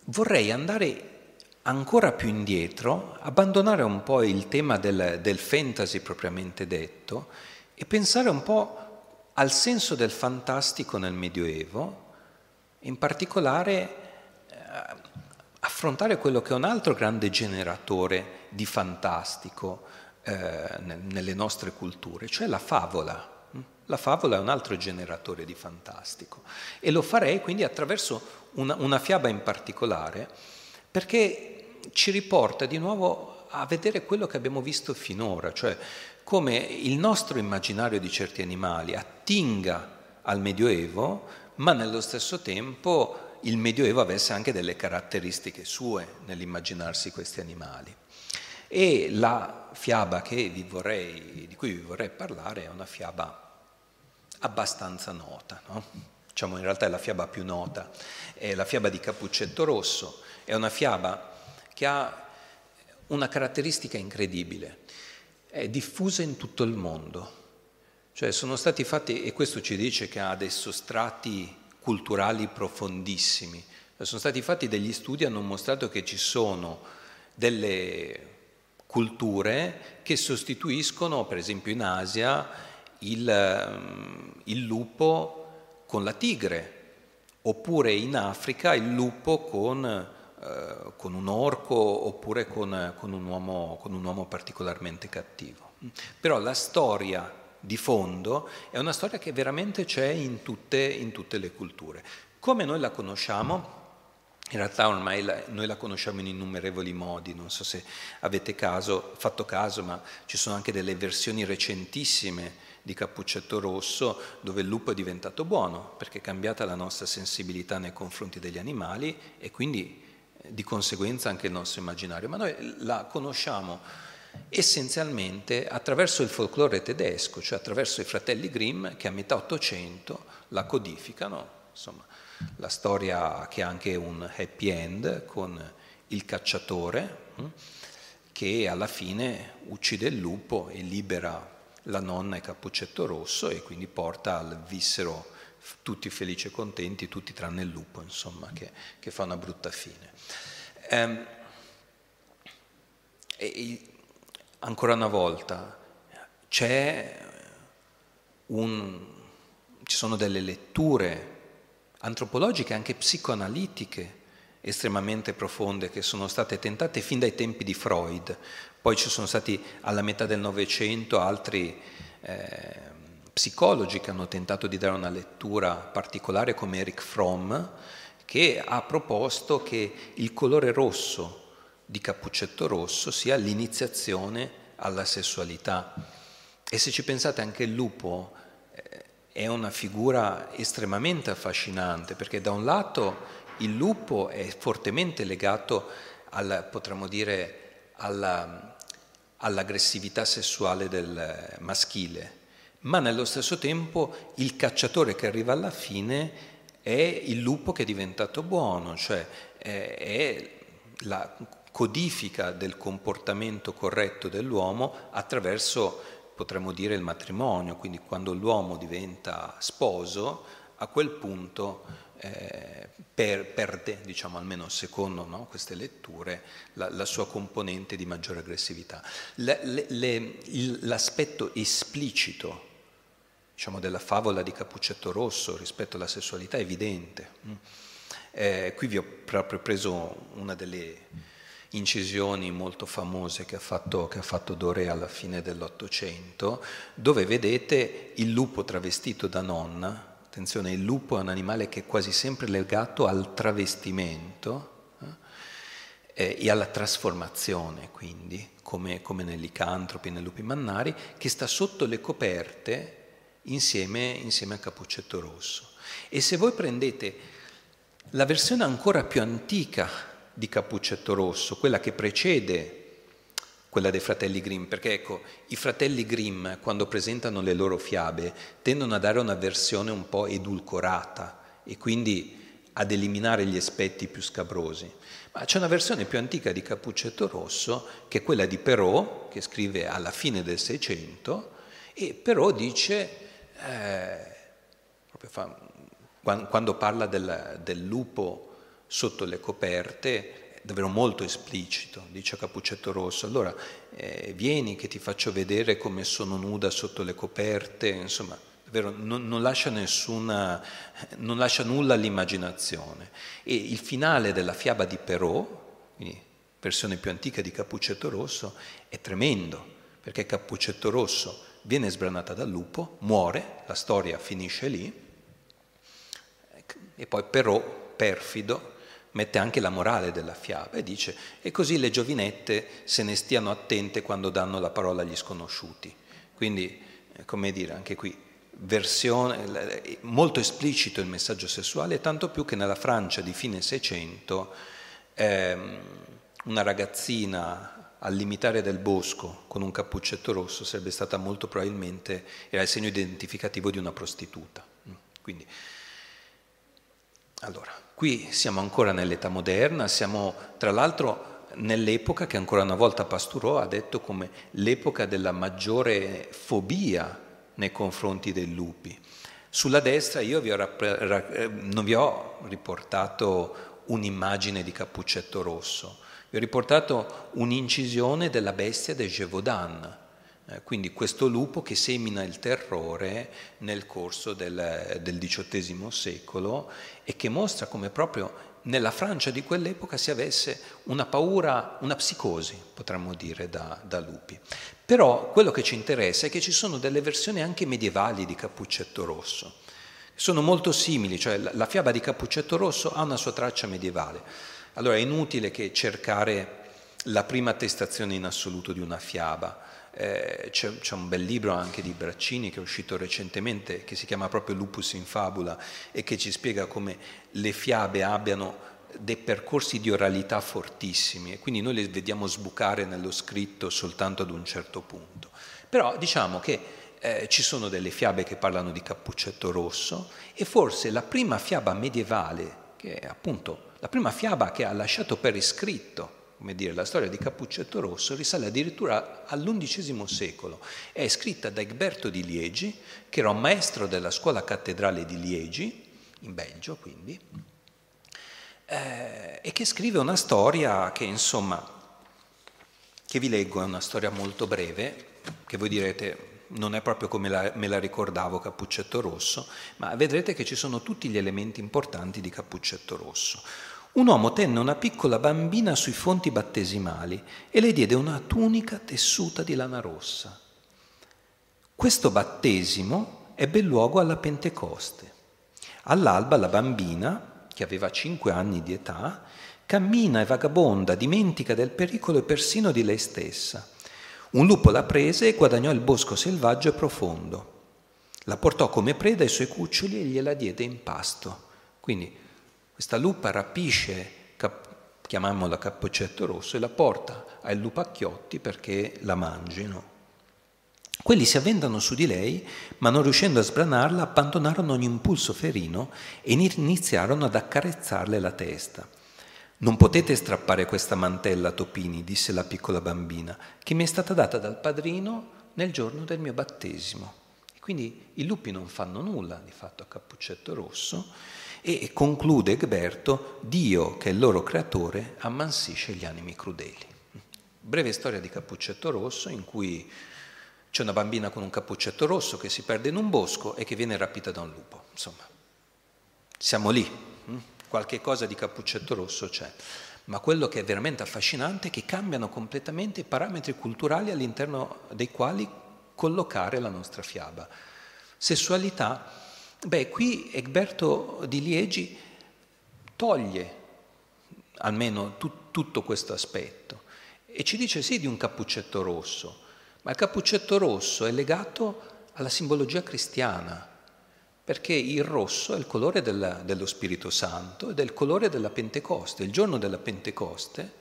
vorrei andare ancora più indietro, abbandonare un po' il tema del, del, fantasy propriamente detto e pensare un po' al senso del fantastico nel Medioevo, in particolare eh, affrontare quello che è un altro grande generatore di fantastico eh, nelle nostre culture, cioè la favola. La favola è un altro generatore di fantastico e lo farei quindi attraverso una, una fiaba in particolare perché ci riporta di nuovo a vedere quello che abbiamo visto finora, cioè come il nostro immaginario di certi animali attinga al Medioevo, ma nello stesso tempo il Medioevo avesse anche delle caratteristiche sue nell'immaginarsi questi animali. E la fiaba vorrei, di cui vi vorrei parlare è una fiaba abbastanza nota, no? diciamo in realtà è la fiaba più nota, è la fiaba di Cappuccetto Rosso, è una fiaba che ha una caratteristica incredibile, è diffusa in tutto il mondo, cioè sono stati fatti, e questo ci dice che ha dei sostrati culturali profondissimi, sono stati fatti degli studi, hanno mostrato che ci sono delle culture che sostituiscono, per esempio in Asia, il, ehm, il lupo con la tigre, oppure in Africa il lupo con, eh, con un orco oppure con, con, un uomo, con un uomo particolarmente cattivo. Però la storia di fondo è una storia che veramente c'è in tutte, in tutte le culture. Come noi la conosciamo? In realtà ormai la, noi la conosciamo in innumerevoli modi, non so se avete caso, fatto caso, ma ci sono anche delle versioni recentissime di Cappuccetto Rosso dove il lupo è diventato buono perché è cambiata la nostra sensibilità nei confronti degli animali e quindi di conseguenza anche il nostro immaginario. Ma noi la conosciamo essenzialmente attraverso il folklore tedesco, cioè attraverso i fratelli Grimm che a metà Ottocento la codificano insomma, la storia che ha anche un happy end con il cacciatore hm, che alla fine uccide il lupo e libera la nonna e Cappuccetto Rosso e quindi porta al vissero tutti felici e contenti, tutti tranne il lupo, insomma, che, che fa una brutta fine. Ehm, e, ancora una volta, un, ci sono delle letture antropologiche, anche psicoanalitiche, estremamente profonde che sono state tentate fin dai tempi di Freud. Poi ci sono stati alla metà del Novecento altri eh, psicologi che hanno tentato di dare una lettura particolare come Eric Fromm, che ha proposto che il colore rosso di Cappuccetto Rosso sia l'iniziazione alla sessualità. E se ci pensate anche il lupo eh, è una figura estremamente affascinante perché da un lato il lupo è fortemente legato al, potremmo dire, alla, all'aggressività sessuale del maschile, ma nello stesso tempo il cacciatore che arriva alla fine è il lupo che è diventato buono, cioè è, è la codifica del comportamento corretto dell'uomo attraverso, potremmo dire, il matrimonio, quindi quando l'uomo diventa sposo, a quel punto eh, per, perde, diciamo almeno secondo no, queste letture, la, la, sua componente di maggiore aggressività. Le, le, le, l'aspetto esplicito diciamo, della favola di Cappuccetto Rosso rispetto alla sessualità è evidente. Mm. Eh, qui vi ho proprio preso una delle incisioni molto famose che ha fatto, che ha fatto Doré alla fine dell'Ottocento, dove vedete il lupo travestito da nonna, Attenzione, il lupo è un animale che è quasi sempre legato al travestimento eh, e alla trasformazione, quindi, come, come nei licantropi, nei lupi mannari, che sta sotto le coperte insieme, insieme a Cappuccetto Rosso. E se voi prendete la versione ancora più antica di Cappuccetto Rosso, quella che precede quella dei fratelli Grimm, perché ecco, i fratelli Grimm quando presentano le loro fiabe tendono a dare una versione un po' edulcorata e quindi ad eliminare gli aspetti più scabrosi. Ma c'è una versione più antica di Cappuccetto Rosso, che è quella di Perrault, che scrive alla fine del Seicento, e Perrault dice, eh, fa, quando parla del, del lupo sotto le coperte, davvero molto esplicito, dice Capuccetto Rosso, allora eh, vieni che ti faccio vedere come sono nuda sotto le coperte, insomma, davvero non, non, lascia nessuna, non lascia nulla all'immaginazione. E il finale della fiaba di Perrault, quindi versione più antica di Capuccetto Rosso, è tremendo, perché Capuccetto Rosso viene sbranata dal lupo, muore, la storia finisce lì, e poi Perrault, perfido, mette anche la morale della fiaba e dice e così le giovinette se ne stiano attente quando danno la parola agli sconosciuti. Quindi, eh, come dire, anche qui versione, molto esplicito il messaggio sessuale, tanto più che nella Francia di fine Seicento ehm, una ragazzina al limitare del bosco con un cappuccetto rosso sarebbe stata molto probabilmente, era il segno identificativo di una prostituta. Quindi, allora, Qui siamo ancora nell'età moderna, siamo tra l'altro nell'epoca che ancora una volta Pasturò ha detto come l'epoca della maggiore fobia nei confronti dei lupi. Sulla destra io vi ho, non vi ho riportato un'immagine di Cappuccetto Rosso, vi ho riportato un'incisione della bestia del Gévaudan, eh, quindi questo lupo che semina il terrore nel corso del, del XVIII secolo e che mostra come proprio nella Francia di quell'epoca si avesse una paura, una psicosi, potremmo dire, da, da, lupi. Però quello che ci interessa è che ci sono delle versioni anche medievali di Cappuccetto Rosso. Sono molto simili, cioè la, la fiaba di Cappuccetto Rosso ha una sua traccia medievale. Allora è inutile che cercare la prima attestazione in assoluto di una fiaba eh, c'è, c'è, un bel libro anche di Braccini che è uscito recentemente che si chiama proprio Lupus in fabula e che ci spiega come le fiabe abbiano dei percorsi di oralità fortissimi e quindi noi le vediamo sbucare nello scritto soltanto ad un certo punto. Però diciamo che eh, ci sono delle fiabe che parlano di Cappuccetto Rosso e forse la prima fiaba medievale, che è appunto la prima fiaba che ha lasciato per iscritto come dire, la storia di Cappuccetto Rosso risale addirittura all'undicesimo secolo. È scritta da Egberto di Liegi, che era un maestro della scuola cattedrale di Liegi, in Belgio quindi, eh, e che scrive una storia che insomma, che vi leggo, è una storia molto breve, che voi direte non è proprio come la, me la ricordavo Cappuccetto Rosso, ma vedrete che ci sono tutti gli elementi importanti di Cappuccetto Rosso. Un uomo tenne una piccola bambina sui fonti battesimali e le diede una tunica tessuta di lana rossa. Questo battesimo ebbe luogo alla Pentecoste. All'alba la bambina, che aveva cinque anni di età, cammina e vagabonda, dimentica del pericolo e persino di lei stessa. Un lupo la prese e guadagnò il bosco selvaggio e profondo. La portò come preda ai suoi cuccioli e gliela diede in pasto. Quindi questa lupa rapisce, cap- chiamiamola cappuccetto rosso, e la porta ai lupacchiotti perché la mangino. Quelli si avventano su di lei, ma non riuscendo a sbranarla, abbandonarono ogni impulso ferino e iniziarono ad accarezzarle la testa. Non potete strappare questa mantella, Topini, disse la piccola bambina, che mi è stata data dal padrino nel giorno del mio battesimo. Quindi i lupi non fanno nulla, di fatto, a Cappuccetto Rosso, e conclude Egberto, Dio che è il loro creatore ammansisce gli animi crudeli. Breve storia di Cappuccetto Rosso in cui c'è una bambina con un cappuccetto rosso che si perde in un bosco e che viene rapita da un lupo. Insomma, siamo lì, hm? qualche cosa di Cappuccetto Rosso c'è. Ma quello che è veramente affascinante è che cambiano completamente i parametri culturali all'interno dei quali collocare la nostra fiaba. Sessualità Beh, qui Egberto di Liegi toglie almeno tu, tutto questo aspetto e ci dice sì di un cappuccetto rosso, ma il cappuccetto rosso è legato alla simbologia cristiana, perché il rosso è il colore della, dello Spirito Santo ed è il colore della Pentecoste. Il giorno della Pentecoste,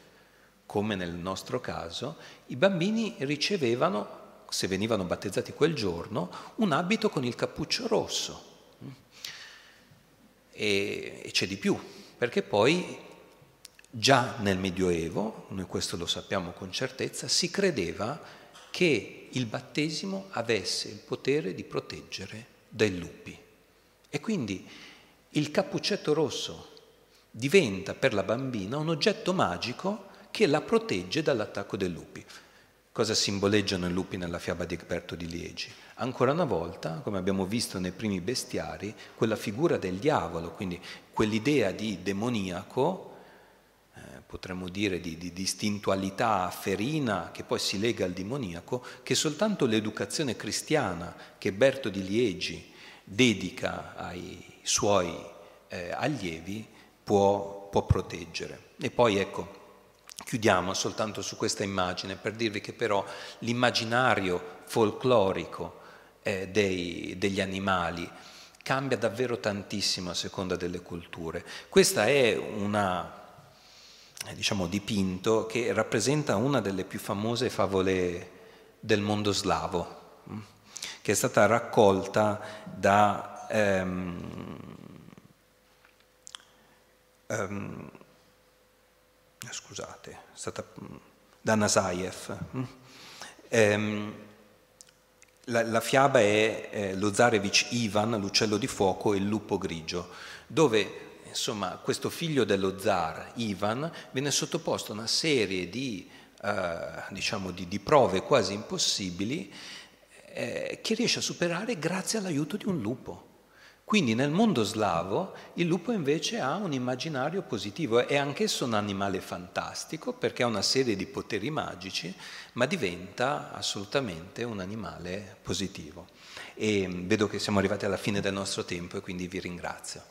come nel nostro caso, i bambini ricevevano, se venivano battezzati quel giorno, un abito con il cappuccio rosso e, e c'è di più, perché poi già nel Medioevo, noi questo lo sappiamo con certezza, si credeva che il battesimo avesse il potere di proteggere dai lupi. E quindi il cappuccetto rosso diventa per la bambina un oggetto magico che la protegge dall'attacco dei lupi. Cosa simboleggiano i lupi nella fiaba di Egberto di Liegi? Ancora una volta, come abbiamo visto nei primi bestiari, quella figura del diavolo, quindi quell'idea di demoniaco, eh, potremmo dire di, di distintualità ferina che poi si lega al demoniaco, che soltanto l'educazione cristiana che Berto di Liegi dedica ai suoi eh, allievi può, può proteggere. E poi ecco, Chiudiamo soltanto su questa immagine per dirvi che però l'immaginario folclorico eh, dei, degli animali cambia davvero tantissimo a seconda delle culture. Questa è una eh, diciamo, dipinto che rappresenta una delle più famose favole del mondo slavo, mm, che è stata raccolta da um, um, scusate, è stata mm, da Nasayev. Mm. Ehm, la, la, fiaba è eh, lo Zarevich Ivan, l'uccello di fuoco e il lupo grigio, dove insomma questo figlio dello zar, Ivan, viene sottoposto a una serie di, eh, diciamo di, di, prove quasi impossibili eh, che riesce a superare grazie all'aiuto di un lupo. Quindi nel mondo slavo il lupo invece ha un immaginario positivo, è anch'esso un animale fantastico perché ha una serie di poteri magici, ma diventa assolutamente un animale positivo. E vedo che siamo arrivati alla fine del nostro tempo e quindi vi ringrazio.